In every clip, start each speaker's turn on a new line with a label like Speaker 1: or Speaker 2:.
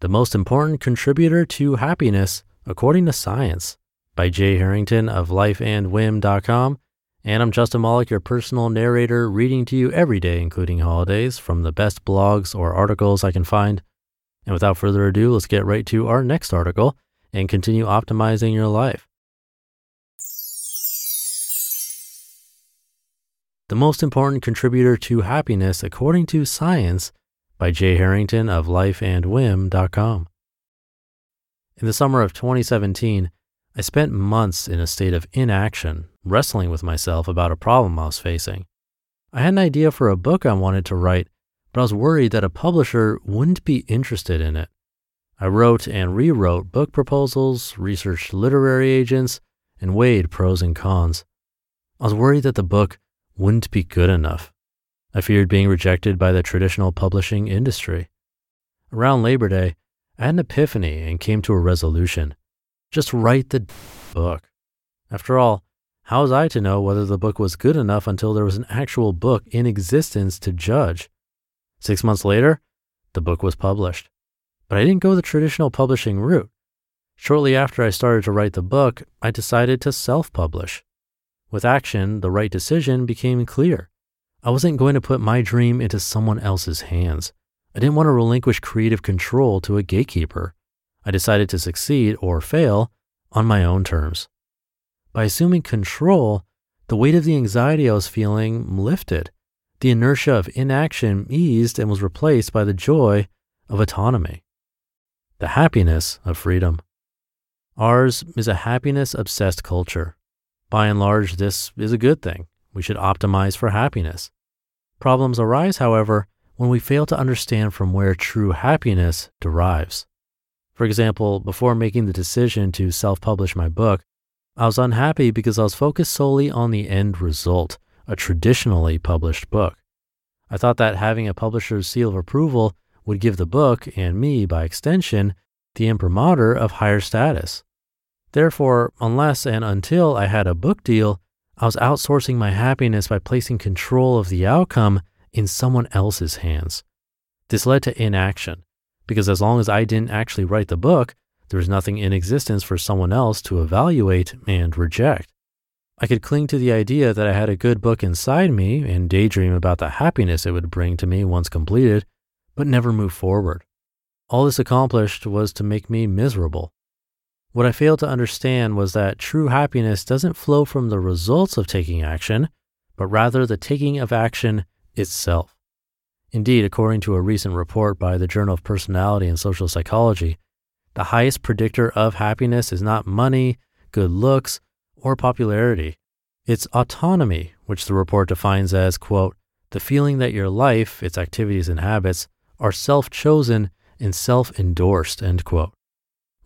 Speaker 1: The Most Important Contributor to Happiness, According to Science by Jay Harrington of lifeandwhim.com. And I'm Justin Malik, your personal narrator, reading to you every day, including holidays, from the best blogs or articles I can find. And without further ado, let's get right to our next article and continue optimizing your life. The Most Important Contributor to Happiness According to Science by Jay Harrington of lifeandwhim.com. In the summer of 2017, I spent months in a state of inaction, wrestling with myself about a problem I was facing. I had an idea for a book I wanted to write, but I was worried that a publisher wouldn't be interested in it. I wrote and rewrote book proposals, researched literary agents, and weighed pros and cons. I was worried that the book wouldn't be good enough. I feared being rejected by the traditional publishing industry. Around Labor Day, I had an epiphany and came to a resolution. Just write the book. After all, how was I to know whether the book was good enough until there was an actual book in existence to judge? Six months later, the book was published. But I didn't go the traditional publishing route. Shortly after I started to write the book, I decided to self publish. With action, the right decision became clear. I wasn't going to put my dream into someone else's hands. I didn't want to relinquish creative control to a gatekeeper. I decided to succeed or fail on my own terms. By assuming control, the weight of the anxiety I was feeling lifted. The inertia of inaction eased and was replaced by the joy of autonomy, the happiness of freedom. Ours is a happiness obsessed culture. By and large, this is a good thing. We should optimize for happiness. Problems arise, however, when we fail to understand from where true happiness derives. For example, before making the decision to self publish my book, I was unhappy because I was focused solely on the end result, a traditionally published book. I thought that having a publisher's seal of approval would give the book, and me by extension, the imprimatur of higher status. Therefore, unless and until I had a book deal, I was outsourcing my happiness by placing control of the outcome in someone else's hands. This led to inaction because as long as I didn't actually write the book, there was nothing in existence for someone else to evaluate and reject. I could cling to the idea that I had a good book inside me and daydream about the happiness it would bring to me once completed, but never move forward. All this accomplished was to make me miserable. What I failed to understand was that true happiness doesn't flow from the results of taking action, but rather the taking of action itself. Indeed, according to a recent report by the Journal of Personality and Social Psychology, the highest predictor of happiness is not money, good looks, or popularity. It's autonomy, which the report defines as, quote, the feeling that your life, its activities and habits, are self chosen and self endorsed, end quote.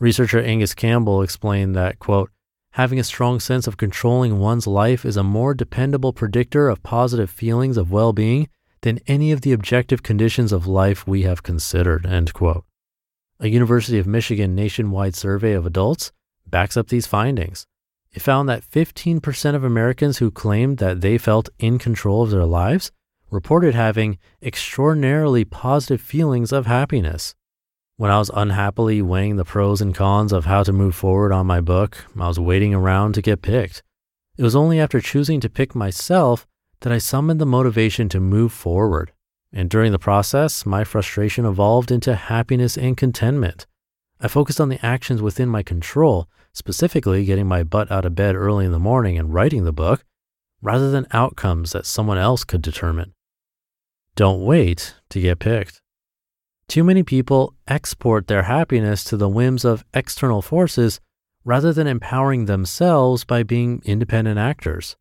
Speaker 1: Researcher Angus Campbell explained that, quote, having a strong sense of controlling one's life is a more dependable predictor of positive feelings of well being than any of the objective conditions of life we have considered, end quote. A University of Michigan nationwide survey of adults backs up these findings. It found that 15% of Americans who claimed that they felt in control of their lives reported having extraordinarily positive feelings of happiness. When I was unhappily weighing the pros and cons of how to move forward on my book, I was waiting around to get picked. It was only after choosing to pick myself that I summoned the motivation to move forward. And during the process, my frustration evolved into happiness and contentment. I focused on the actions within my control, specifically getting my butt out of bed early in the morning and writing the book, rather than outcomes that someone else could determine. Don't wait to get picked. Too many people export their happiness to the whims of external forces rather than empowering themselves by being independent actors.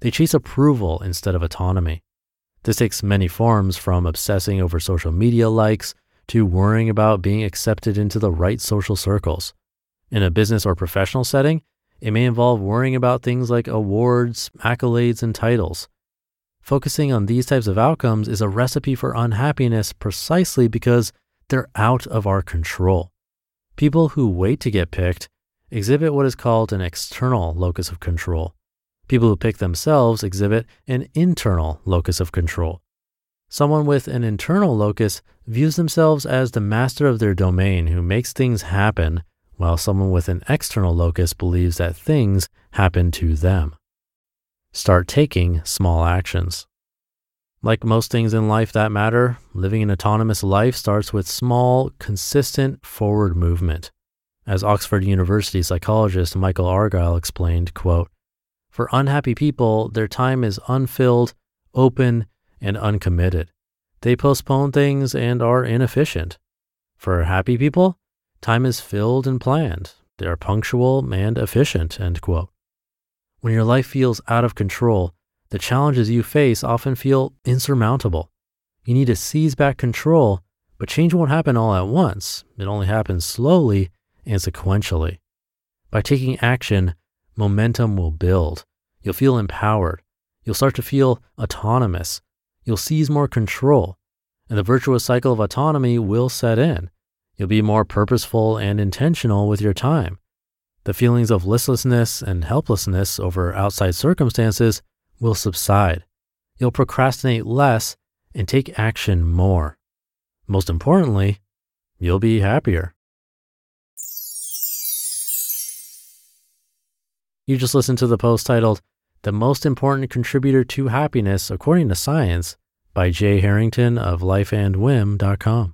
Speaker 1: They chase approval instead of autonomy. This takes many forms from obsessing over social media likes to worrying about being accepted into the right social circles. In a business or professional setting, it may involve worrying about things like awards, accolades, and titles. Focusing on these types of outcomes is a recipe for unhappiness precisely because they're out of our control. People who wait to get picked exhibit what is called an external locus of control. People who pick themselves exhibit an internal locus of control. Someone with an internal locus views themselves as the master of their domain who makes things happen, while someone with an external locus believes that things happen to them. Start taking small actions. Like most things in life that matter, living an autonomous life starts with small, consistent forward movement. As Oxford University psychologist Michael Argyle explained, quote, for unhappy people, their time is unfilled, open, and uncommitted. They postpone things and are inefficient. For happy people, time is filled and planned. They are punctual and efficient. End quote. When your life feels out of control, the challenges you face often feel insurmountable. You need to seize back control, but change won't happen all at once. It only happens slowly and sequentially. By taking action, momentum will build. You'll feel empowered. You'll start to feel autonomous. You'll seize more control. And the virtuous cycle of autonomy will set in. You'll be more purposeful and intentional with your time. The feelings of listlessness and helplessness over outside circumstances will subside. You'll procrastinate less and take action more. Most importantly, you'll be happier. You just listened to the post titled, The Most Important Contributor to Happiness According to Science by Jay Harrington of lifeandwhim.com.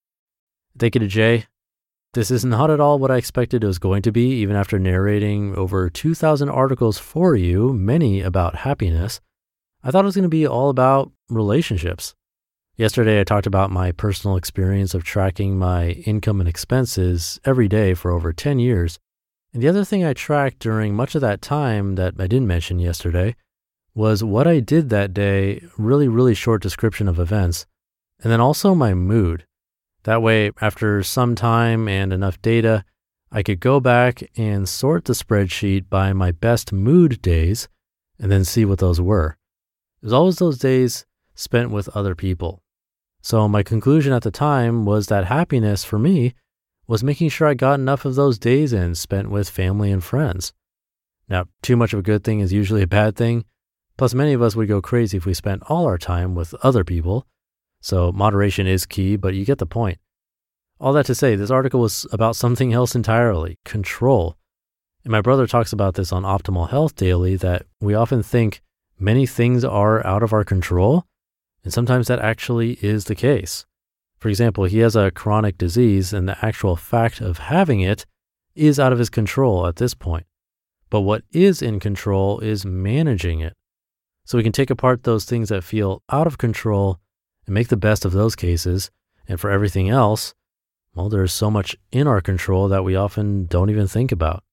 Speaker 1: Thank you to Jay. This is not at all what I expected it was going to be, even after narrating over 2,000 articles for you, many about happiness. I thought it was going to be all about relationships. Yesterday, I talked about my personal experience of tracking my income and expenses every day for over 10 years. And the other thing I tracked during much of that time that I didn't mention yesterday was what I did that day, really, really short description of events, and then also my mood. That way, after some time and enough data, I could go back and sort the spreadsheet by my best mood days and then see what those were. It was always those days spent with other people. So, my conclusion at the time was that happiness for me was making sure I got enough of those days in spent with family and friends. Now, too much of a good thing is usually a bad thing. Plus, many of us would go crazy if we spent all our time with other people so moderation is key, but you get the point. All that to say, this article was about something else entirely control. And my brother talks about this on Optimal Health Daily that we often think many things are out of our control, and sometimes that actually is the case. For example, he has a chronic disease, and the actual fact of having it is out of his control at this point. But what is in control is managing it. So we can take apart those things that feel out of control and make the best of those cases. And for everything else, well, there's so much in our control that we often don't even think about.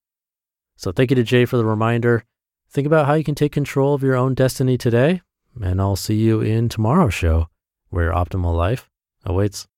Speaker 1: So thank you to Jay for the reminder. Think about how you can take control of your own destiny today, and I'll see you in tomorrow's show where your optimal life awaits.